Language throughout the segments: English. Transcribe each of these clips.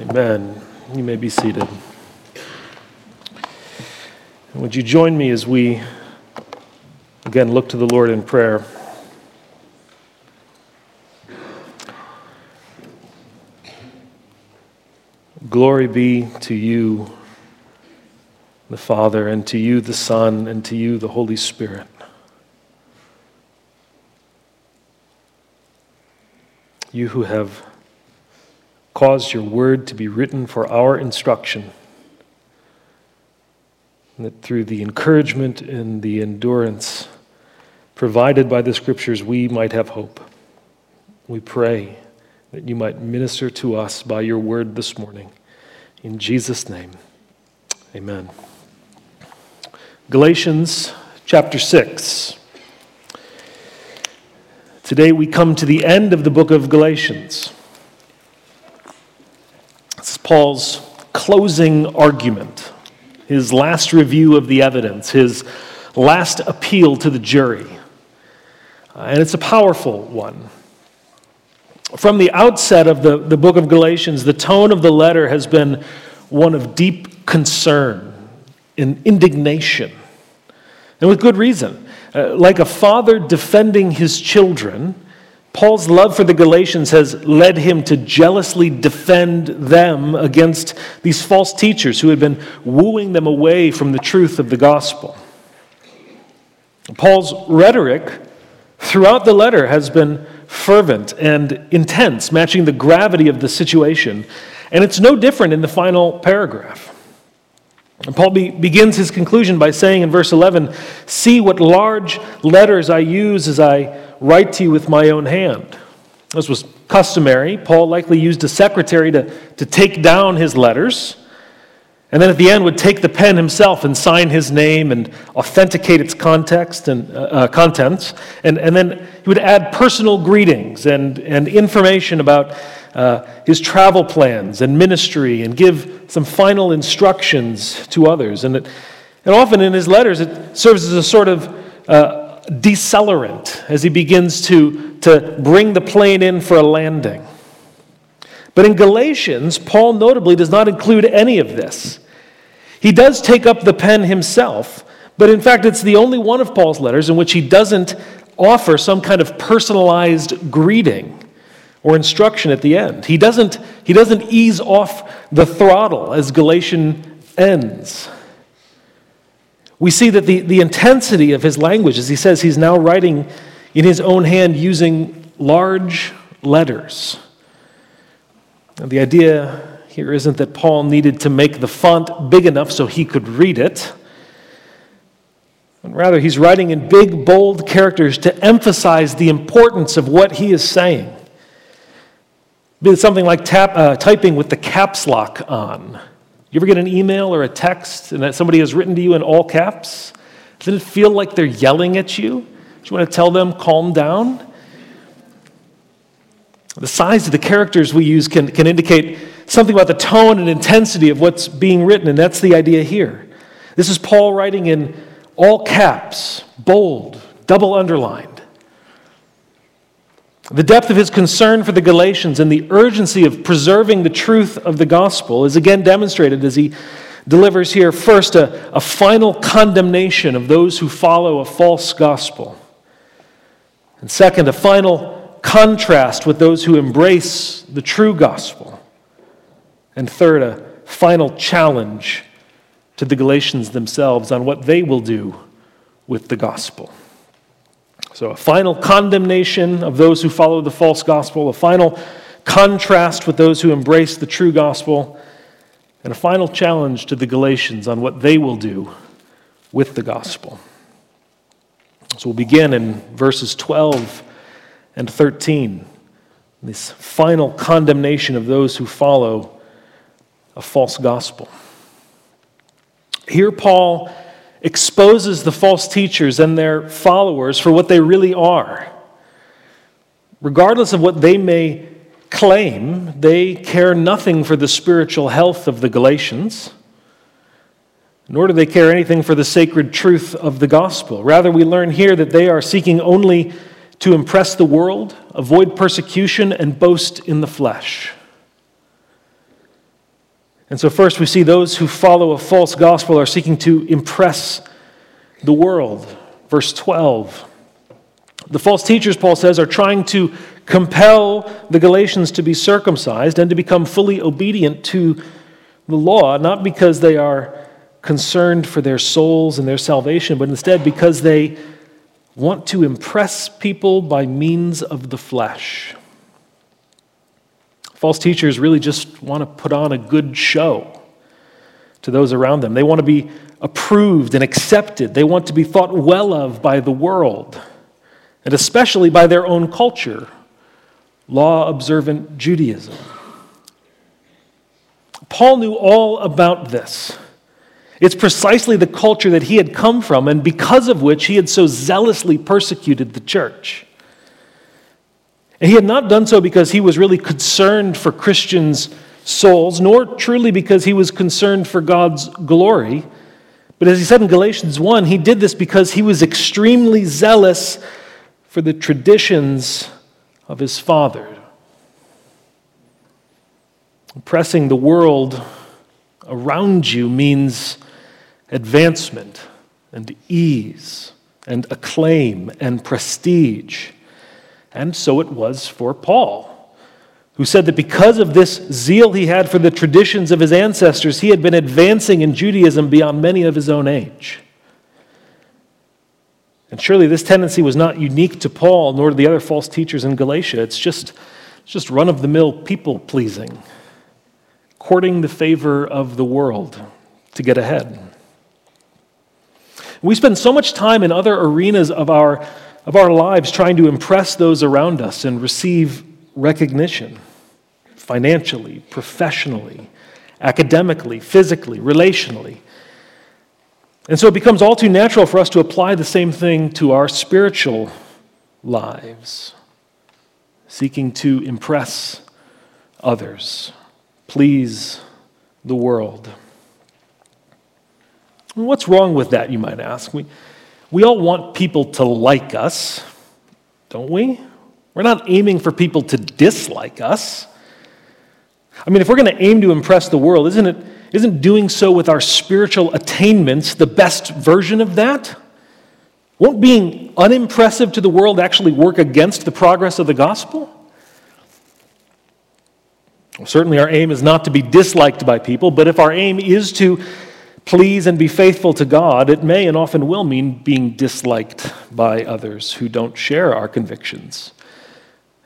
Amen. You may be seated. And would you join me as we again look to the Lord in prayer? Glory be to you, the Father, and to you, the Son, and to you, the Holy Spirit. You who have caused your word to be written for our instruction, and that through the encouragement and the endurance provided by the scriptures, we might have hope. We pray that you might minister to us by your word this morning. In Jesus' name, amen. Galatians chapter 6. Today we come to the end of the book of Galatians. Paul's closing argument, his last review of the evidence, his last appeal to the jury. Uh, and it's a powerful one. From the outset of the, the book of Galatians, the tone of the letter has been one of deep concern and indignation, and with good reason. Uh, like a father defending his children, Paul's love for the Galatians has led him to jealously defend them against these false teachers who had been wooing them away from the truth of the gospel. Paul's rhetoric throughout the letter has been fervent and intense, matching the gravity of the situation. And it's no different in the final paragraph. And Paul be, begins his conclusion by saying in verse 11, See what large letters I use as I write to you with my own hand. This was customary. Paul likely used a secretary to, to take down his letters. And then at the end would take the pen himself and sign his name and authenticate its context and uh, uh, contents. And, and then he would add personal greetings and, and information about uh, his travel plans and ministry and give some final instructions to others. And, it, and often in his letters, it serves as a sort of uh, decelerant as he begins to, to bring the plane in for a landing. But in Galatians, Paul notably does not include any of this. He does take up the pen himself, but in fact, it's the only one of Paul's letters in which he doesn't offer some kind of personalized greeting or instruction at the end. He doesn't, he doesn't ease off the throttle as Galatian ends. We see that the, the intensity of his language, as he says he's now writing in his own hand using large letters. The idea here isn't that Paul needed to make the font big enough so he could read it. And rather, he's writing in big, bold characters to emphasize the importance of what he is saying. It's something like tap, uh, typing with the caps lock on. You ever get an email or a text and that somebody has written to you in all caps? Doesn't it feel like they're yelling at you? Do you want to tell them, calm down? The size of the characters we use can, can indicate something about the tone and intensity of what's being written, and that's the idea here. This is Paul writing in all caps, bold, double underlined. The depth of his concern for the Galatians and the urgency of preserving the truth of the gospel is again demonstrated as he delivers here first a, a final condemnation of those who follow a false gospel, and second, a final contrast with those who embrace the true gospel. And third, a final challenge to the Galatians themselves on what they will do with the gospel. So, a final condemnation of those who follow the false gospel, a final contrast with those who embrace the true gospel, and a final challenge to the Galatians on what they will do with the gospel. So, we'll begin in verses 12 and 13. This final condemnation of those who follow a false gospel. Here, Paul exposes the false teachers and their followers for what they really are. Regardless of what they may claim, they care nothing for the spiritual health of the Galatians, nor do they care anything for the sacred truth of the gospel. Rather, we learn here that they are seeking only to impress the world, avoid persecution, and boast in the flesh. And so, first, we see those who follow a false gospel are seeking to impress the world. Verse 12. The false teachers, Paul says, are trying to compel the Galatians to be circumcised and to become fully obedient to the law, not because they are concerned for their souls and their salvation, but instead because they want to impress people by means of the flesh. False teachers really just want to put on a good show to those around them. They want to be approved and accepted. They want to be thought well of by the world, and especially by their own culture, law observant Judaism. Paul knew all about this. It's precisely the culture that he had come from, and because of which he had so zealously persecuted the church. And he had not done so because he was really concerned for Christians' souls, nor truly because he was concerned for God's glory. But as he said in Galatians 1, he did this because he was extremely zealous for the traditions of his father. Oppressing the world around you means advancement and ease and acclaim and prestige. And so it was for Paul, who said that because of this zeal he had for the traditions of his ancestors, he had been advancing in Judaism beyond many of his own age. And surely this tendency was not unique to Paul nor to the other false teachers in Galatia. It's just, it's just run of the mill people pleasing, courting the favor of the world to get ahead. We spend so much time in other arenas of our of our lives trying to impress those around us and receive recognition financially, professionally, academically, physically, relationally. And so it becomes all too natural for us to apply the same thing to our spiritual lives, seeking to impress others, please the world. What's wrong with that, you might ask? We, we all want people to like us, don't we? We're not aiming for people to dislike us. I mean, if we're going to aim to impress the world, isn't it isn't doing so with our spiritual attainments the best version of that? Won't being unimpressive to the world actually work against the progress of the gospel? Well, certainly, our aim is not to be disliked by people, but if our aim is to please and be faithful to God, it may and often will mean being disliked by others who don't share our convictions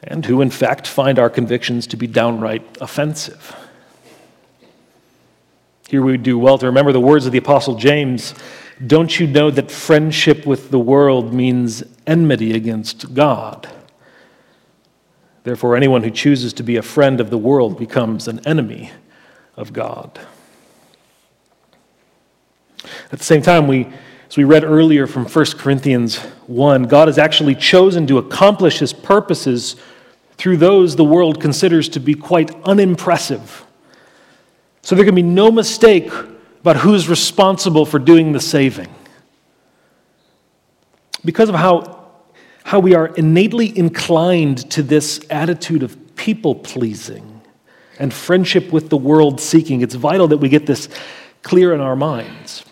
and who, in fact, find our convictions to be downright offensive. Here we do well to remember the words of the Apostle James Don't you know that friendship with the world means enmity against God? Therefore, anyone who chooses to be a friend of the world becomes an enemy of God. At the same time, we, as we read earlier from 1 Corinthians 1, God has actually chosen to accomplish his purposes through those the world considers to be quite unimpressive. So there can be no mistake about who's responsible for doing the saving. Because of how, how we are innately inclined to this attitude of people pleasing and friendship with the world seeking, it's vital that we get this clear in our minds.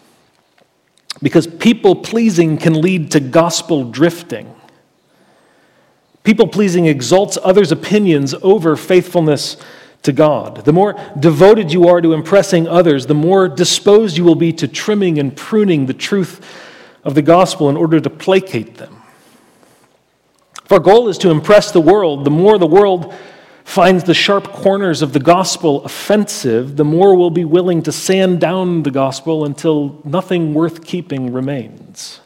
Because people pleasing can lead to gospel drifting. People pleasing exalts others' opinions over faithfulness to God. The more devoted you are to impressing others, the more disposed you will be to trimming and pruning the truth of the gospel in order to placate them. If our goal is to impress the world, the more the world finds the sharp corners of the gospel offensive, the more we'll be willing to sand down the gospel until nothing worth keeping remains.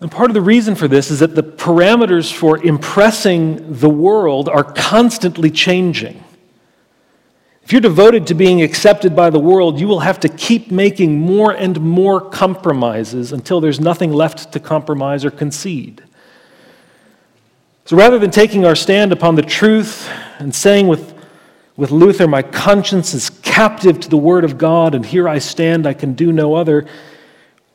And part of the reason for this is that the parameters for impressing the world are constantly changing. If you're devoted to being accepted by the world, you will have to keep making more and more compromises until there's nothing left to compromise or concede. So rather than taking our stand upon the truth and saying with, with Luther, My conscience is captive to the Word of God, and here I stand, I can do no other,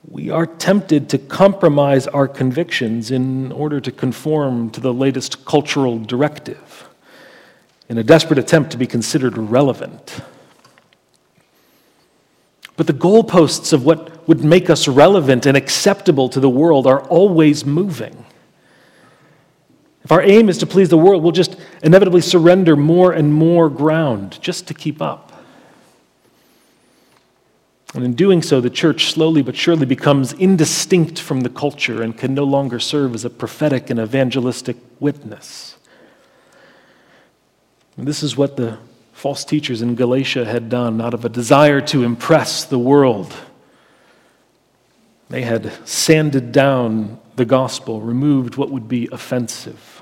we are tempted to compromise our convictions in order to conform to the latest cultural directive. in a desperate attempt to be considered relevant. But the goalposts of what would make us relevant and acceptable to the world are always moving. If our aim is to please the world, we'll just inevitably surrender more and more ground just to keep up. And in doing so, the church slowly but surely becomes indistinct from the culture and can no longer serve as a prophetic and evangelistic witness. And this is what the false teachers in Galatia had done out of a desire to impress the world. They had sanded down the gospel, removed what would be offensive.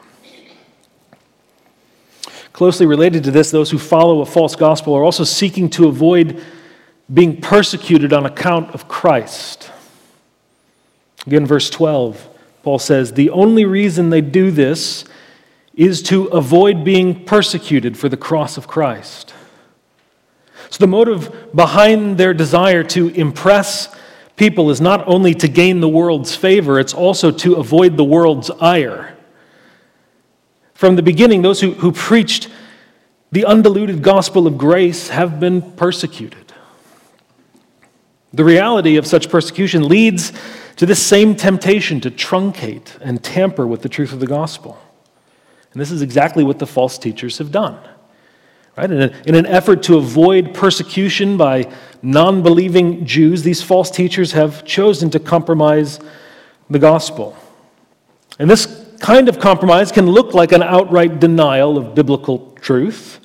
Closely related to this, those who follow a false gospel are also seeking to avoid being persecuted on account of Christ. Again, verse 12, Paul says, The only reason they do this is to avoid being persecuted for the cross of Christ. So, the motive behind their desire to impress people is not only to gain the world's favor, it's also to avoid the world's ire. From the beginning, those who, who preached the undiluted gospel of grace have been persecuted. The reality of such persecution leads to this same temptation to truncate and tamper with the truth of the gospel. And this is exactly what the false teachers have done. Right? In, a, in an effort to avoid persecution by non believing Jews, these false teachers have chosen to compromise the gospel. And this kind of compromise can look like an outright denial of biblical truth,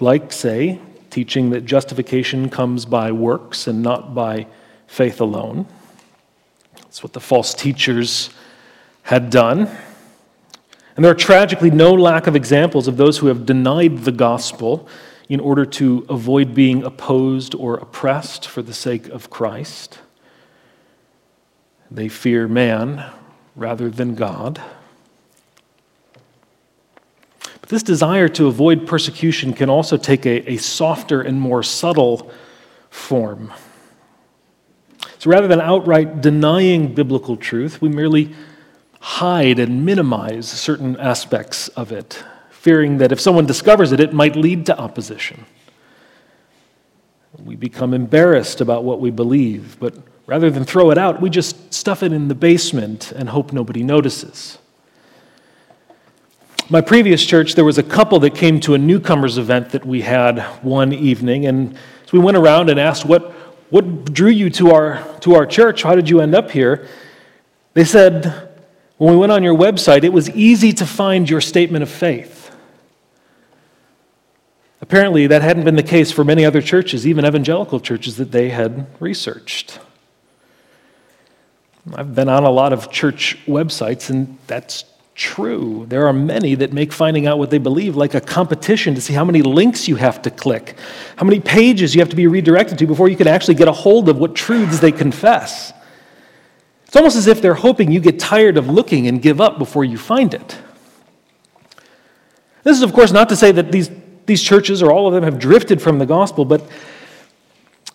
like, say, teaching that justification comes by works and not by faith alone. That's what the false teachers had done. And there are tragically no lack of examples of those who have denied the gospel in order to avoid being opposed or oppressed for the sake of Christ. They fear man rather than God. This desire to avoid persecution can also take a, a softer and more subtle form. So rather than outright denying biblical truth, we merely hide and minimize certain aspects of it, fearing that if someone discovers it, it might lead to opposition. We become embarrassed about what we believe, but rather than throw it out, we just stuff it in the basement and hope nobody notices. My previous church, there was a couple that came to a newcomers event that we had one evening, and so we went around and asked, What, what drew you to our, to our church? How did you end up here? They said, when we went on your website, it was easy to find your statement of faith. Apparently, that hadn't been the case for many other churches, even evangelical churches that they had researched. I've been on a lot of church websites, and that's true. There are many that make finding out what they believe like a competition to see how many links you have to click, how many pages you have to be redirected to before you can actually get a hold of what truths they confess. It's almost as if they're hoping you get tired of looking and give up before you find it. This is, of course, not to say that these, these churches or all of them have drifted from the gospel, but,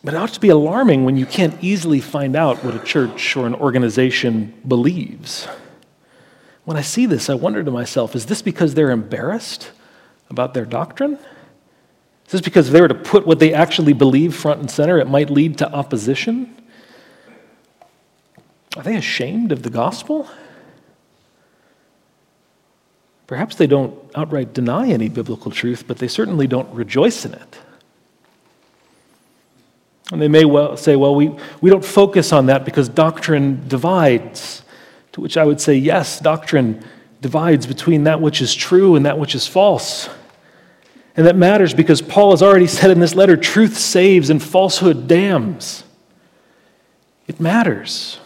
but it ought to be alarming when you can't easily find out what a church or an organization believes. When I see this, I wonder to myself is this because they're embarrassed about their doctrine? Is this because if they were to put what they actually believe front and center, it might lead to opposition? Are they ashamed of the gospel? Perhaps they don't outright deny any biblical truth, but they certainly don't rejoice in it. And they may well say, well, we, we don't focus on that because doctrine divides. To which I would say, yes, doctrine divides between that which is true and that which is false. And that matters because Paul has already said in this letter truth saves and falsehood damns. It matters.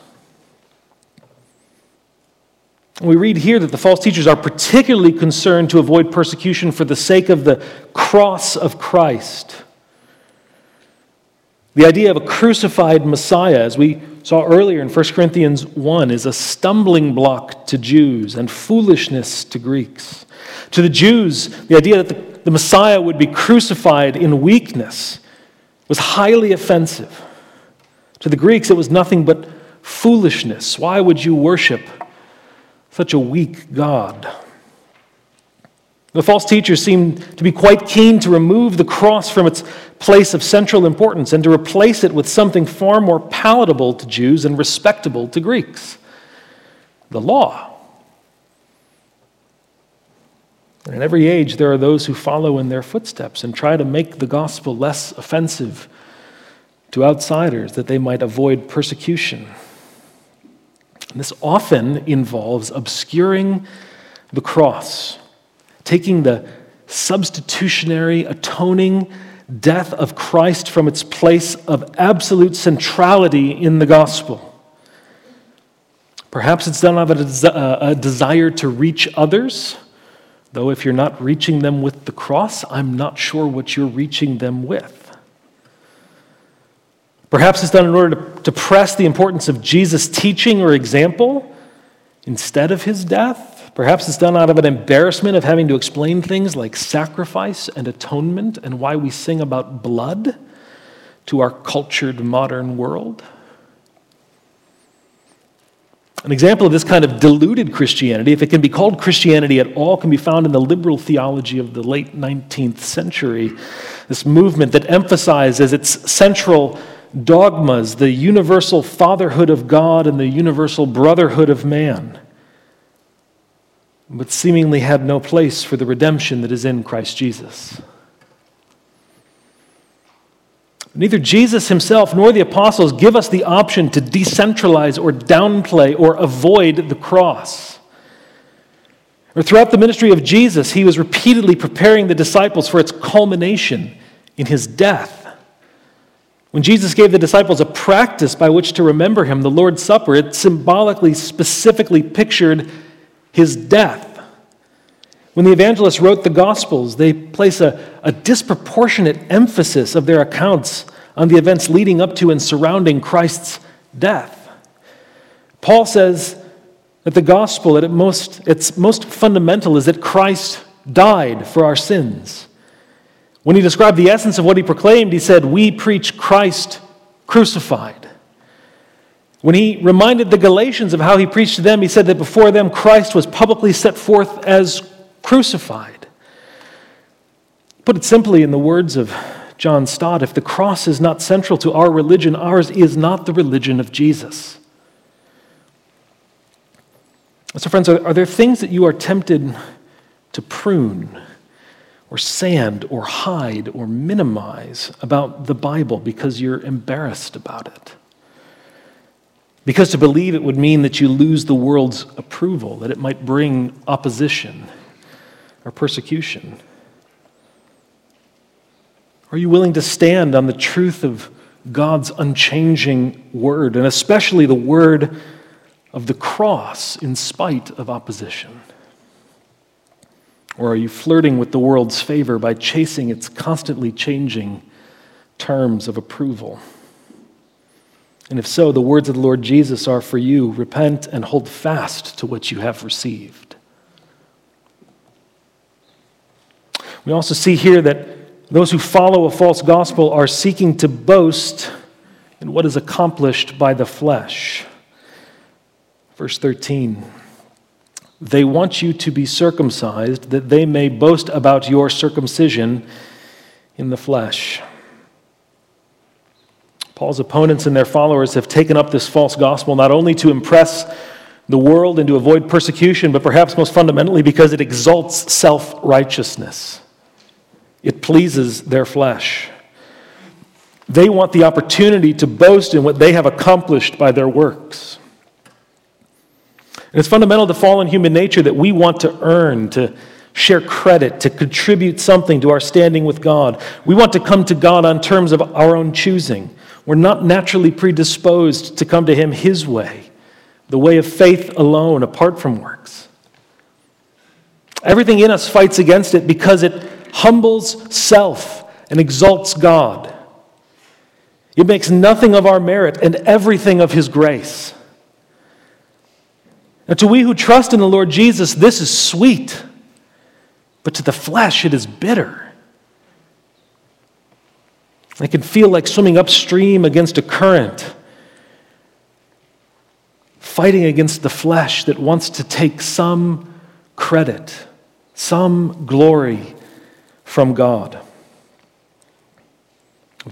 We read here that the false teachers are particularly concerned to avoid persecution for the sake of the cross of Christ. The idea of a crucified Messiah, as we saw earlier in 1 Corinthians 1, is a stumbling block to Jews and foolishness to Greeks. To the Jews, the idea that the, the Messiah would be crucified in weakness was highly offensive. To the Greeks, it was nothing but foolishness. Why would you worship such a weak God. The false teachers seem to be quite keen to remove the cross from its place of central importance and to replace it with something far more palatable to Jews and respectable to Greeks the law. And in every age, there are those who follow in their footsteps and try to make the gospel less offensive to outsiders that they might avoid persecution. And this often involves obscuring the cross, taking the substitutionary, atoning death of Christ from its place of absolute centrality in the gospel. Perhaps it's done out of a, des- uh, a desire to reach others Though if you're not reaching them with the cross, I'm not sure what you're reaching them with. Perhaps it's done in order to, to press the importance of Jesus' teaching or example instead of his death. Perhaps it's done out of an embarrassment of having to explain things like sacrifice and atonement and why we sing about blood to our cultured modern world. An example of this kind of diluted Christianity, if it can be called Christianity at all, can be found in the liberal theology of the late 19th century. This movement that emphasized as its central dogmas the universal fatherhood of God and the universal brotherhood of man, but seemingly had no place for the redemption that is in Christ Jesus. Neither Jesus himself nor the apostles give us the option to decentralize or downplay or avoid the cross. Or throughout the ministry of Jesus, he was repeatedly preparing the disciples for its culmination in his death. When Jesus gave the disciples a practice by which to remember him, the Lord's Supper, it symbolically, specifically pictured his death. When the evangelists wrote the Gospels, they place a, a disproportionate emphasis of their accounts on the events leading up to and surrounding Christ's death. Paul says that the gospel, at most, its most fundamental, is that Christ died for our sins. When he described the essence of what he proclaimed, he said, We preach Christ crucified. When he reminded the Galatians of how he preached to them, he said that before them Christ was publicly set forth as crucified. Put it simply in the words of John Stott if the cross is not central to our religion, ours is not the religion of Jesus. So, friends, are, are there things that you are tempted to prune or sand or hide or minimize about the Bible because you're embarrassed about it? Because to believe it would mean that you lose the world's approval, that it might bring opposition or persecution? Are you willing to stand on the truth of God's unchanging word, and especially the word of the cross in spite of opposition? Or are you flirting with the world's favor by chasing its constantly changing terms of approval? And if so, the words of the Lord Jesus are for you repent and hold fast to what you have received. We also see here that those who follow a false gospel are seeking to boast in what is accomplished by the flesh. Verse 13 They want you to be circumcised, that they may boast about your circumcision in the flesh. Paul's opponents and their followers have taken up this false gospel not only to impress the world and to avoid persecution, but perhaps most fundamentally because it exalts self righteousness. It pleases their flesh. They want the opportunity to boast in what they have accomplished by their works. And it's fundamental to fallen human nature that we want to earn, to share credit, to contribute something to our standing with God. We want to come to God on terms of our own choosing. We're not naturally predisposed to come to Him His way, the way of faith alone, apart from works. Everything in us fights against it because it humbles self and exalts God. It makes nothing of our merit and everything of His grace. Now, to we who trust in the Lord Jesus, this is sweet, but to the flesh, it is bitter. It can feel like swimming upstream against a current, fighting against the flesh that wants to take some credit some glory from God.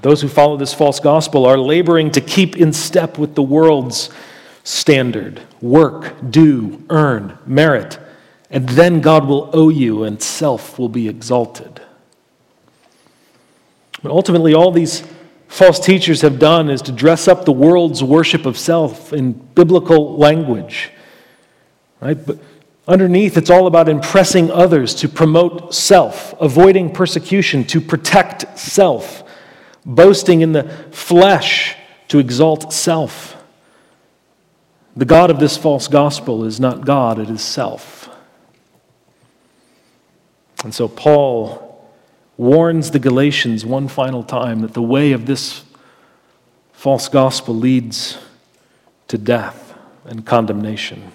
Those who follow this false gospel are laboring to keep in step with the world's standard work, do, earn, merit, and then God will owe you and self will be exalted. But ultimately, all these false teachers have done is to dress up the world's worship of self in biblical language. Right? But underneath, it's all about impressing others to promote self, avoiding persecution to protect self, boasting in the flesh to exalt self. The God of this false gospel is not God, it is self. And so Paul warns the Galatians one final time that the way of this false gospel leads to death and condemnation.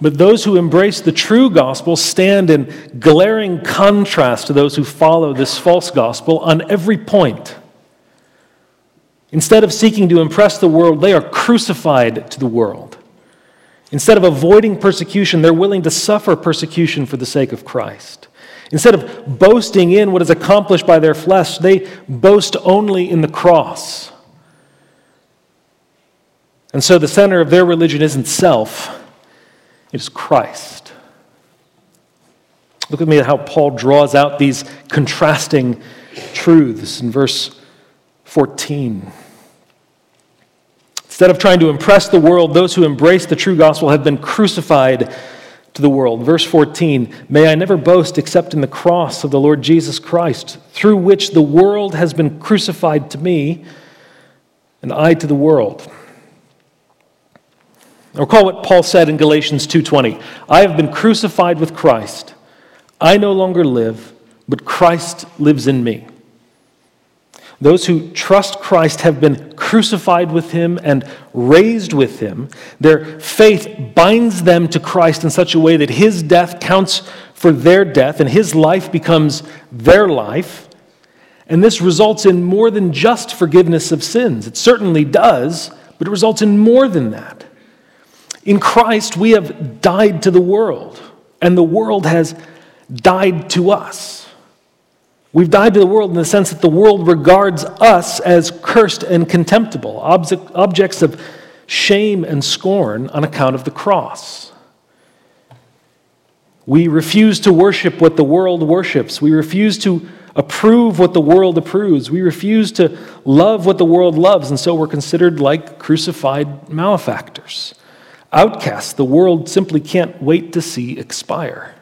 But those who embrace the true gospel stand in glaring contrast to those who follow this false gospel on every point. Instead of seeking to impress the world, they are crucified to the world. Instead of avoiding persecution, they're willing to suffer persecution for the sake of Christ. Instead of boasting in what is accomplished by their flesh, they boast only in the cross. And so the center of their religion isn't self, it is Christ. Look with me at how Paul draws out these contrasting truths in verse 14. Instead of trying to impress the world, those who embrace the true gospel have been crucified to the world. Verse 14 May I never boast except in the cross of the Lord Jesus Christ, through which the world has been crucified to me, and I to the world. Recall what Paul said in Galatians 2:20. I have been crucified with Christ. I no longer live, but Christ lives in me. Those who trust Christ have been crucified with him and raised with him. Their faith binds them to Christ in such a way that his death counts for their death and his life becomes their life. And this results in more than just forgiveness of sins. It certainly does, but it results in more than that. In Christ, we have died to the world, and the world has died to us. We've died to the world in the sense that the world regards us as cursed and contemptible, objects of shame and scorn on account of the cross. We refuse to worship what the world worships. We refuse to approve what the world approves. We refuse to love what the world loves, and so we're considered like crucified malefactors. Outcasts the world simply can't wait to see expire.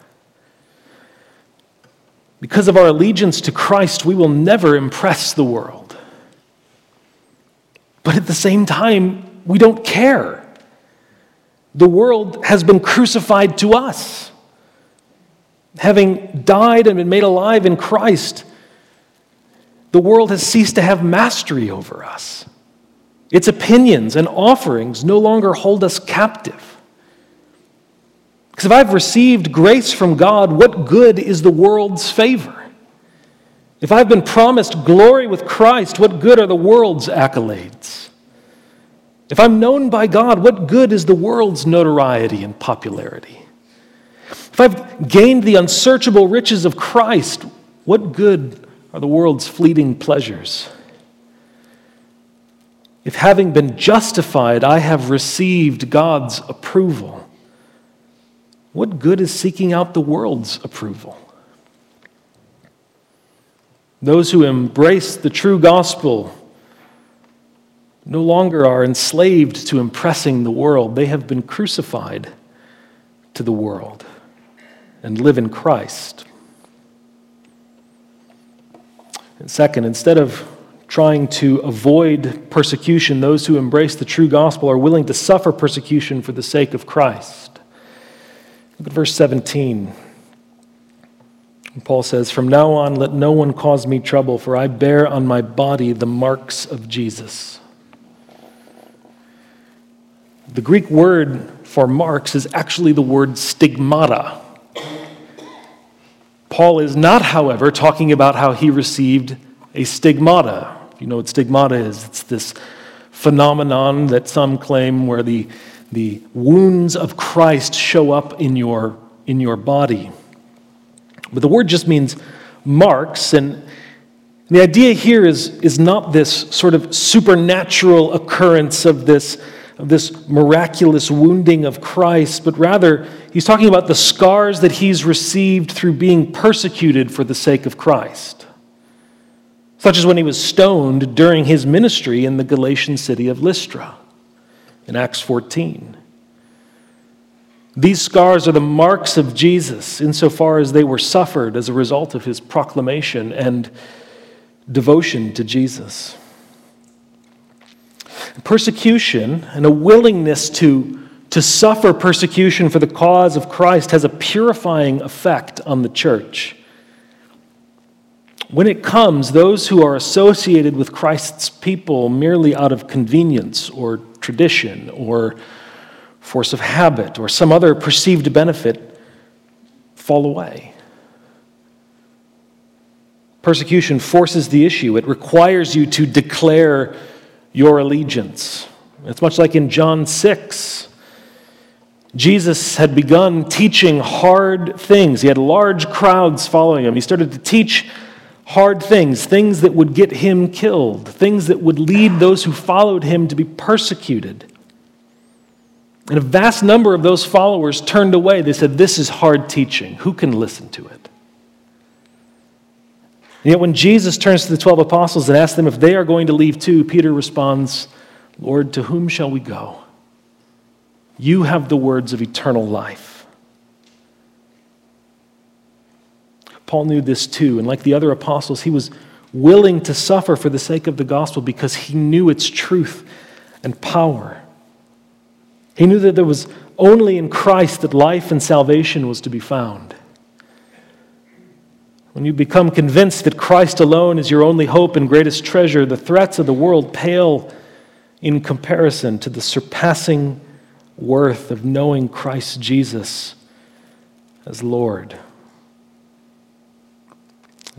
Because of our allegiance to Christ, we will never impress the world. But at the same time, we don't care. The world has been crucified to us. Having died and been made alive in Christ, the world has ceased to have mastery over us. Its opinions and offerings no longer hold us captive. Because if I've received grace from God, what good is the world's favor? If I've been promised glory with Christ, what good are the world's accolades? If I'm known by God, what good is the world's notoriety and popularity? If I've gained the unsearchable riches of Christ, what good are the world's fleeting pleasures? If having been justified, I have received God's approval, what good is seeking out the world's approval? Those who embrace the true gospel no longer are enslaved to impressing the world. They have been crucified to the world and live in Christ. And second, instead of trying to avoid persecution, those who embrace the true gospel are willing to suffer persecution for the sake of Christ. Look at verse 17. Paul says, From now on, let no one cause me trouble, for I bear on my body the marks of Jesus. The Greek word for marks is actually the word stigmata. Paul is not, however, talking about how he received a stigmata. You know what stigmata is? It's this phenomenon that some claim where the the wounds of Christ show up in your, in your body. But the word just means marks, and the idea here is, is not this sort of supernatural occurrence of this, of this miraculous wounding of Christ, but rather he's talking about the scars that he's received through being persecuted for the sake of Christ, such as when he was stoned during his ministry in the Galatian city of Lystra in Acts 14. These scars are the marks of Jesus insofar as they were suffered as a result of his proclamation and devotion to Jesus. Persecution and a willingness to, to suffer persecution for the cause of Christ has a purifying effect on the church. When it comes, those who are associated with Christ's people merely out of convenience or tradition or force of habit, or some other perceived benefit fall away. Persecution forces the issue, it requires you to declare your allegiance. It's much like in John 6. Jesus had begun teaching hard things. He had large crowds following him. He started to teach hard things, things that would get him killed, things that would lead those who followed him to be persecuted. And a vast number of those followers turned away. They said, This is hard teaching. Who can listen to it? And yet, when Jesus turns to the 12 apostles and asks them if they are going to leave too, Peter responds, Lord, to whom shall we go? You have the words of eternal life. Paul knew this too, and like the other apostles, he was willing to suffer for the sake of the gospel because he knew its truth and power. He knew that there was only in Christ that life and salvation was to be found. When you become convinced that Christ alone is your only hope and greatest treasure, the threats of the world pale in comparison to the surpassing worth of knowing Christ Jesus as Lord.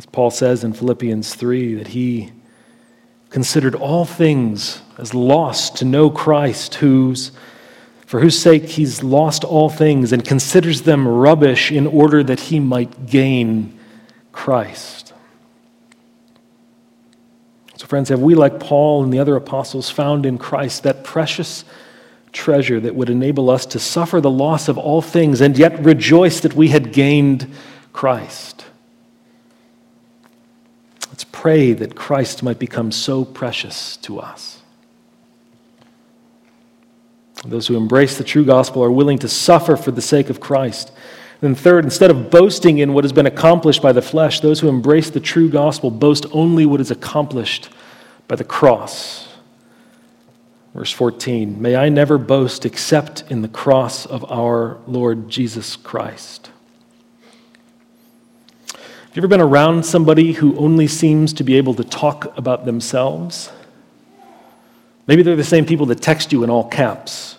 As Paul says in Philippians 3, that he considered all things as lost to know Christ, whose for whose sake he's lost all things and considers them rubbish in order that he might gain Christ. So, friends, have we, like Paul and the other apostles, found in Christ that precious treasure that would enable us to suffer the loss of all things and yet rejoice that we had gained Christ? Pray that Christ might become so precious to us. Those who embrace the true gospel are willing to suffer for the sake of Christ. And third, instead of boasting in what has been accomplished by the flesh, those who embrace the true gospel boast only what is accomplished by the cross. Verse 14 May I never boast except in the cross of our Lord Jesus Christ. Have you ever been around somebody who only seems to be able to talk about themselves? Maybe they're the same people that text you in all caps.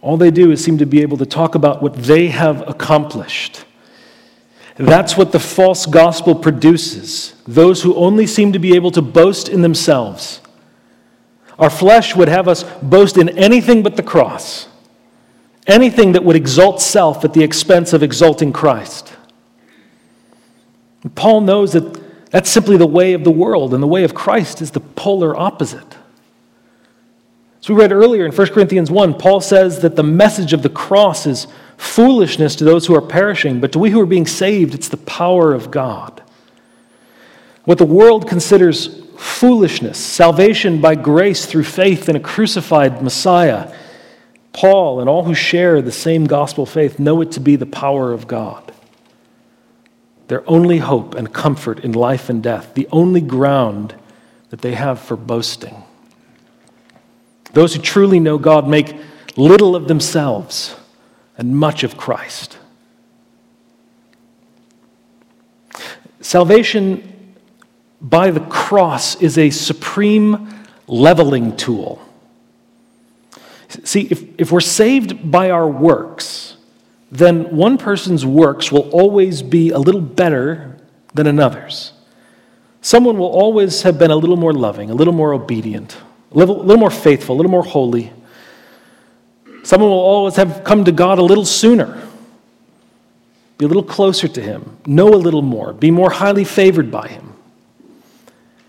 All they do is seem to be able to talk about what they have accomplished. That's what the false gospel produces those who only seem to be able to boast in themselves. Our flesh would have us boast in anything but the cross, anything that would exalt self at the expense of exalting Christ. Paul knows that that's simply the way of the world, and the way of Christ is the polar opposite. As we read earlier in 1 Corinthians 1, Paul says that the message of the cross is foolishness to those who are perishing, but to we who are being saved, it's the power of God. What the world considers foolishness, salvation by grace through faith in a crucified Messiah, Paul and all who share the same gospel faith know it to be the power of God their only hope and comfort in life and death, the only ground that they have for boasting. Those who truly know God make little of themselves and much of Christ. Salvation by the cross is a supreme leveling tool. See, if, if we're saved by our works, then one person's works will always be a little better than another's. Someone will always have been a little more loving, a little more obedient, a little, a little more faithful, a little more holy. Someone will always have come to God a little sooner, be a little closer to Him, know a little more, be more highly favored by Him.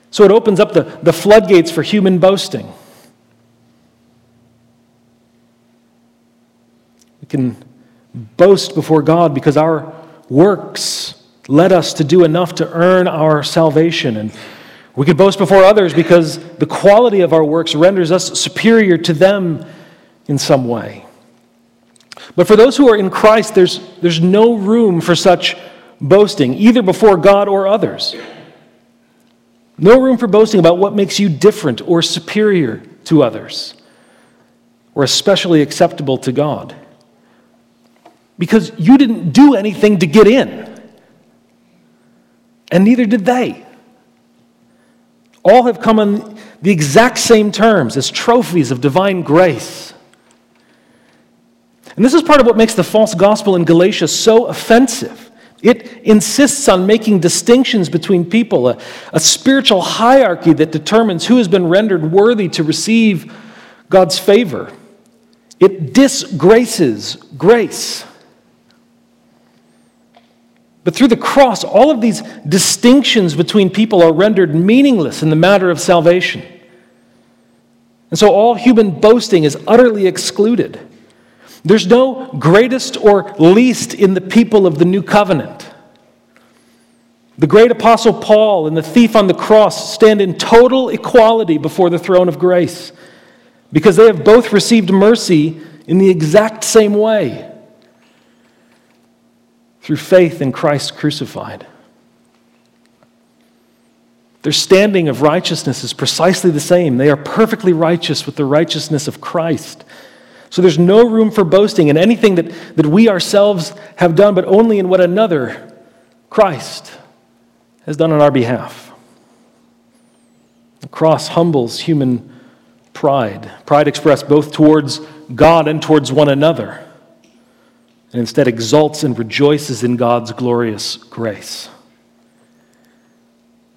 So it opens up the, the floodgates for human boasting. Can boast before God because our works led us to do enough to earn our salvation. And we can boast before others because the quality of our works renders us superior to them in some way. But for those who are in Christ, there's, there's no room for such boasting, either before God or others. No room for boasting about what makes you different or superior to others, or especially acceptable to God. Because you didn't do anything to get in, and neither did they. All have come on the exact same terms as trophies of divine grace. And this is part of what makes the false gospel in Galatia so offensive. It insists on making distinctions between people, a, a, spiritual hierarchy that determines who has been rendered worthy to receive God's favor. It disgraces grace. But through the cross, all of these distinctions between people are rendered meaningless in the matter of salvation. And so all human boasting is utterly excluded. There's no greatest or least in the people of the new covenant. The great apostle Paul and the thief on the cross stand in total equality before the throne of grace because they have both received mercy in the exact same way through faith in Christ crucified. Their standing of righteousness is precisely the same. They are perfectly righteous with the righteousness of Christ. So there's no room for boasting in anything that, that we ourselves have done, but only in what another, Christ, has done on our behalf. The cross humbles human pride, pride expressed both towards God and towards one another, and instead exalts and rejoices in God's glorious grace.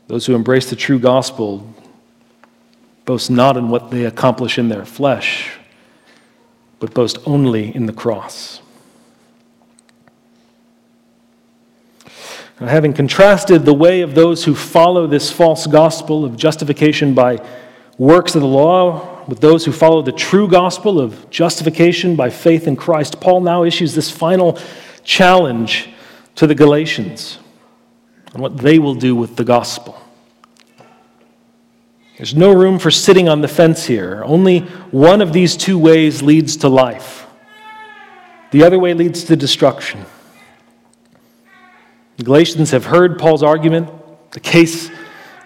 Those who embrace the true gospel boast not in what they accomplish in their flesh but boast only in the cross. Now, having contrasted the way of those who follow this false gospel of justification by works of the law with those who follow the true gospel of justification by faith in Christ, Paul now issues this final challenge to the Galatians on what they will do with the gospel. There's no room for sitting on the fence here. Only one of these two ways leads to life, the other way leads to destruction. The Galatians have heard Paul's argument. The case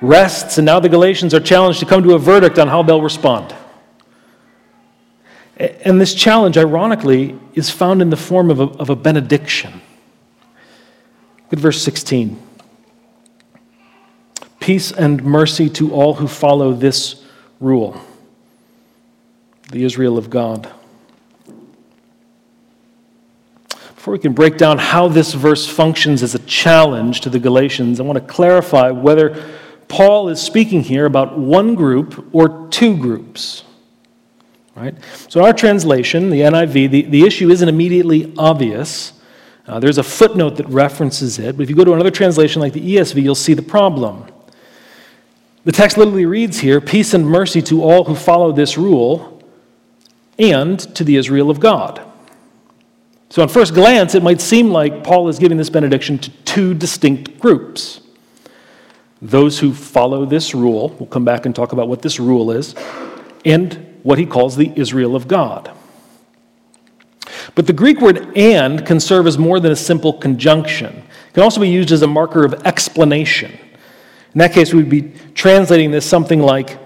rests, and now the Galatians are challenged to come to a verdict on how they'll respond. And this challenge, ironically, is found in the form of a, of a benediction. Look at verse 16. Peace and mercy to all who follow this rule, the Israel of God. Before we can break down how this verse functions as a challenge to the Galatians, I want to clarify whether Paul is speaking here about one group or two groups. Right? So, our translation, the NIV, the, the issue isn't immediately obvious. Uh, there's a footnote that references it, but if you go to another translation like the ESV, you'll see the problem. The text literally reads here peace and mercy to all who follow this rule and to the Israel of God. So, on first glance, it might seem like Paul is giving this benediction to two distinct groups those who follow this rule, we'll come back and talk about what this rule is, and what he calls the Israel of God. But the Greek word and can serve as more than a simple conjunction. It can also be used as a marker of explanation. In that case, we'd be translating this something like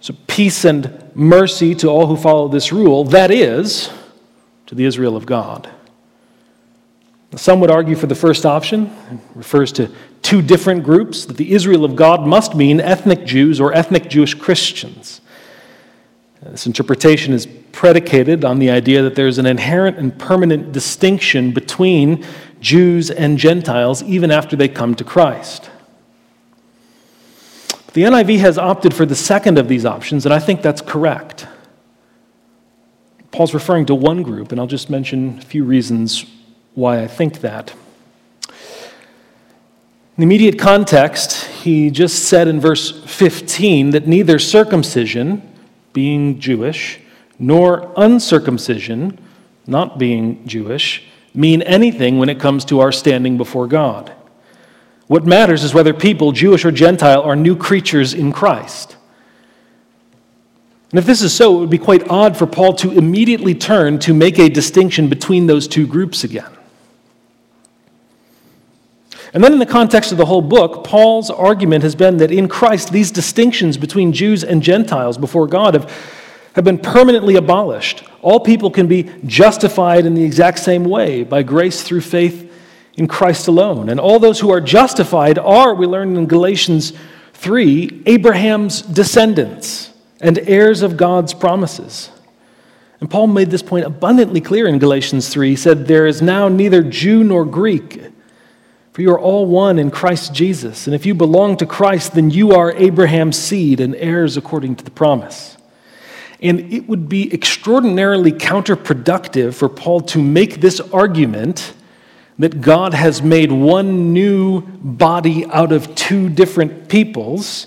so peace and mercy to all who follow this rule, that is, to the Israel of God. Some would argue for the first option, it refers to two different groups, that the Israel of God must mean ethnic Jews or ethnic Jewish Christians. This interpretation is predicated on the idea that there's an inherent and permanent distinction between Jews and Gentiles even after they come to Christ. The NIV has opted for the second of these options, and I think that's correct. Paul's referring to one group, and I'll just mention a few reasons why I think that. In the immediate context, he just said in verse 15 that neither circumcision, being Jewish, nor uncircumcision, not being Jewish, mean anything when it comes to our standing before God. What matters is whether people, Jewish or Gentile, are new creatures in Christ. And if this is so, it would be quite odd for Paul to immediately turn to make a distinction between those two groups again. And then, in the context of the whole book, Paul's argument has been that in Christ, these distinctions between Jews and Gentiles before God have, have been permanently abolished. All people can be justified in the exact same way by grace through faith in Christ alone. And all those who are justified are, we learn in Galatians 3, Abraham's descendants and heirs of God's promises. And Paul made this point abundantly clear in Galatians 3. He said, There is now neither Jew nor Greek, for you are all one in Christ Jesus. And if you belong to Christ, then you are Abraham's seed and heirs according to the promise. And it would be extraordinarily counterproductive for Paul to make this argument that God has made one new body out of two different peoples,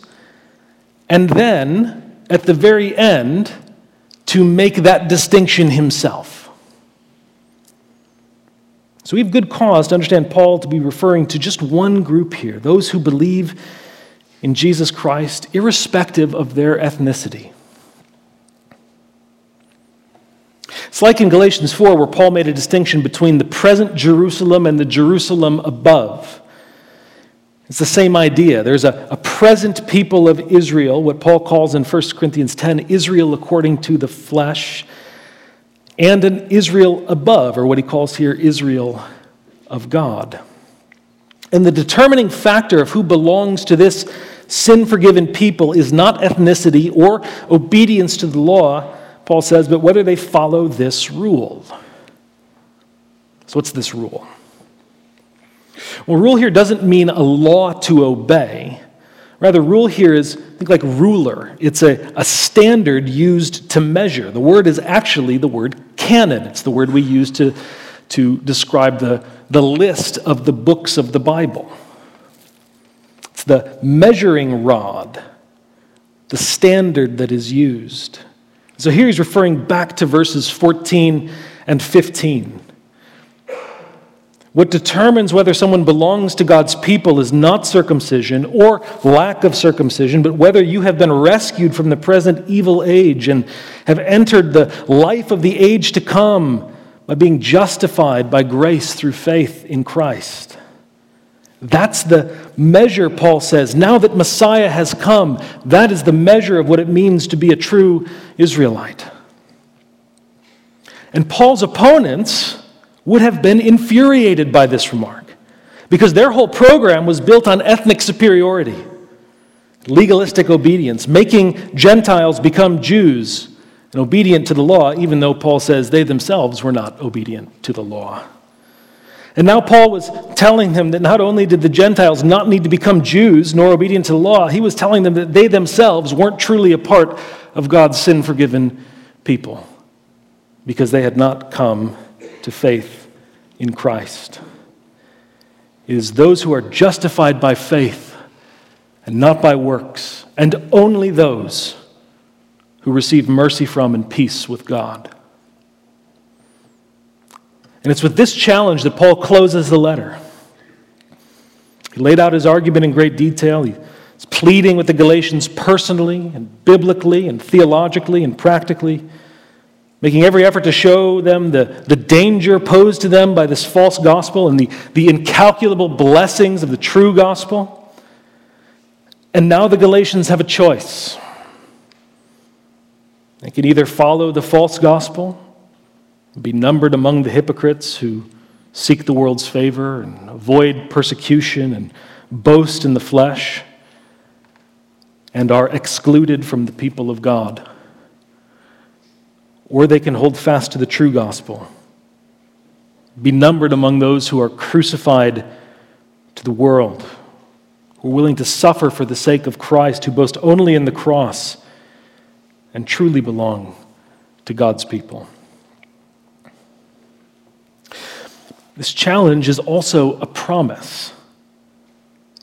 and then at the very end to make that distinction himself. So we have good cause to understand Paul to be referring to just one group here those who believe in Jesus Christ, irrespective of their ethnicity. It's like in Galatians 4, where Paul made a distinction between the present Jerusalem and the Jerusalem above. It's the same idea. There's a, a present people of Israel, what Paul calls in 1 Corinthians 10 Israel according to the flesh, and an Israel above, or what he calls here Israel of God. And the determining factor of who belongs to this sin forgiven people is not ethnicity or obedience to the law, Paul says, but whether they follow this rule. So, what's this rule? Well, rule here doesn't mean a law to obey. Rather, rule here is, think like ruler. It's a, a standard used to measure. The word is actually the word canon. It's the word we use to, to describe the, the list of the books of the Bible. It's the measuring rod, the standard that is used. So here he's referring back to verses 14 and 15. What determines whether someone belongs to God's people is not circumcision or lack of circumcision, but whether you have been rescued from the present evil age and have entered the life of the age to come by being justified by grace through faith in Christ. That's the measure, Paul says. Now that Messiah has come, that is the measure of what it means to be a true Israelite. And Paul's opponents would have been infuriated by this remark because their whole program was built on ethnic superiority, legalistic obedience, making Gentiles become Jews and obedient to the law, even though Paul says they themselves were not obedient to the law. And now Paul was telling them that not only did the Gentiles not need to become Jews nor obedient to the law, he was telling them that they themselves weren't truly a part of God's sin forgiven people because they had not come to faith in Christ. It is those who are justified by faith and not by works, and only those who receive mercy from and peace with God. And it's with this challenge that Paul closes the letter. He laid out his argument in great detail. He's pleading with the Galatians personally and biblically and theologically and practically making every effort to show them the, the danger posed to them by this false gospel and the, the incalculable blessings of the true gospel. And now the Galatians have a choice. They can either follow the false gospel, be numbered among the hypocrites who seek the world's favor and avoid persecution and boast in the flesh, and are excluded from the people of God or they can hold fast to the true gospel, be numbered among those who are crucified to the world, who are willing to suffer for the sake of Christ, who boast only in the cross and truly belong to God's people. This challenge is also a promise.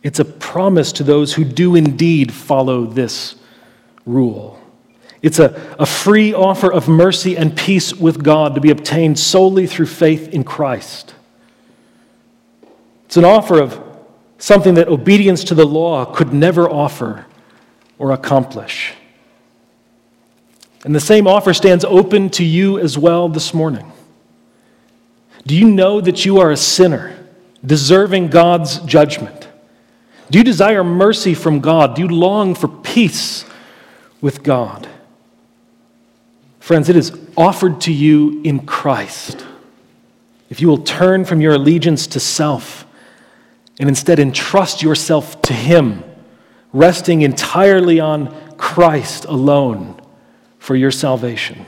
It's a promise to those who do indeed follow this rule. It's a, a free offer of mercy and peace with God to be obtained solely through faith in Christ. It's an offer of something that obedience to the law could never offer or accomplish. And the same offer stands open to you as well this morning. Do you know that you are a sinner, deserving God's judgment? Do you desire mercy from God? Do you long for peace with God? Friends, it is offered to you in Christ. If you will turn from your allegiance to self and instead entrust yourself to Him, resting entirely on Christ alone for your salvation.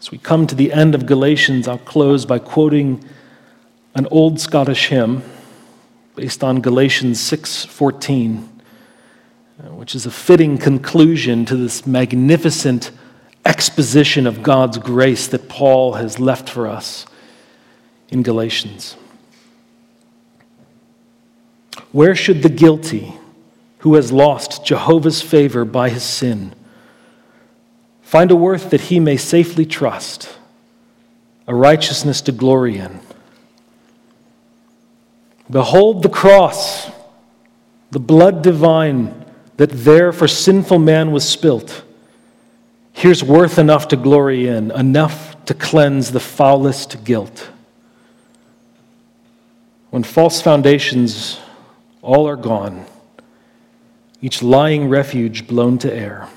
As we come to the end of Galatians, I'll close by quoting an old Scottish hymn based on Galatians 6:14 uh, Uh, which is a fitting conclusion to this magnificent exposition of God's grace that Paul has left for us in Galatians. Where should the guilty who has lost Jehovah's favor by his sin find a worth that he may safely trust, a righteousness to glory in? Behold the cross, the blood divine that there for sinful man was spilt. Here's worth enough to glory in, enough to cleanse the foulest guilt. When false foundations all are gone, each lying refuge blown to air,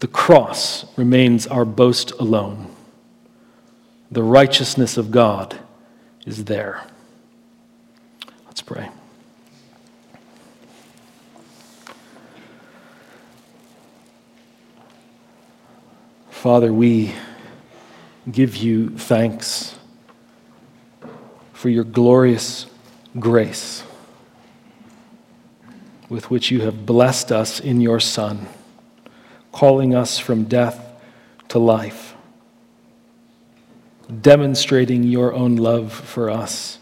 the cross remains our boast alone. The righteousness of God is there. Let's pray. Father, we give you thanks for your glorious grace with which you have blessed us in your Son, calling us from death to life, demonstrating your own love for us,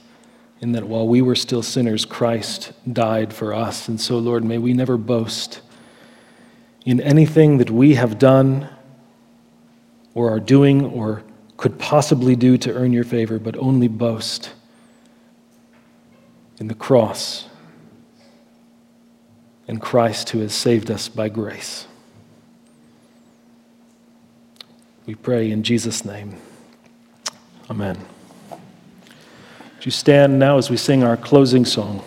in that while we were still sinners, Christ died for us. And so, Lord, may we never boast in anything that we have done or are doing or could possibly do to earn your favor, but only boast in the cross and Christ who has saved us by grace. We pray in Jesus' name. Amen. Would you stand now as we sing our closing song?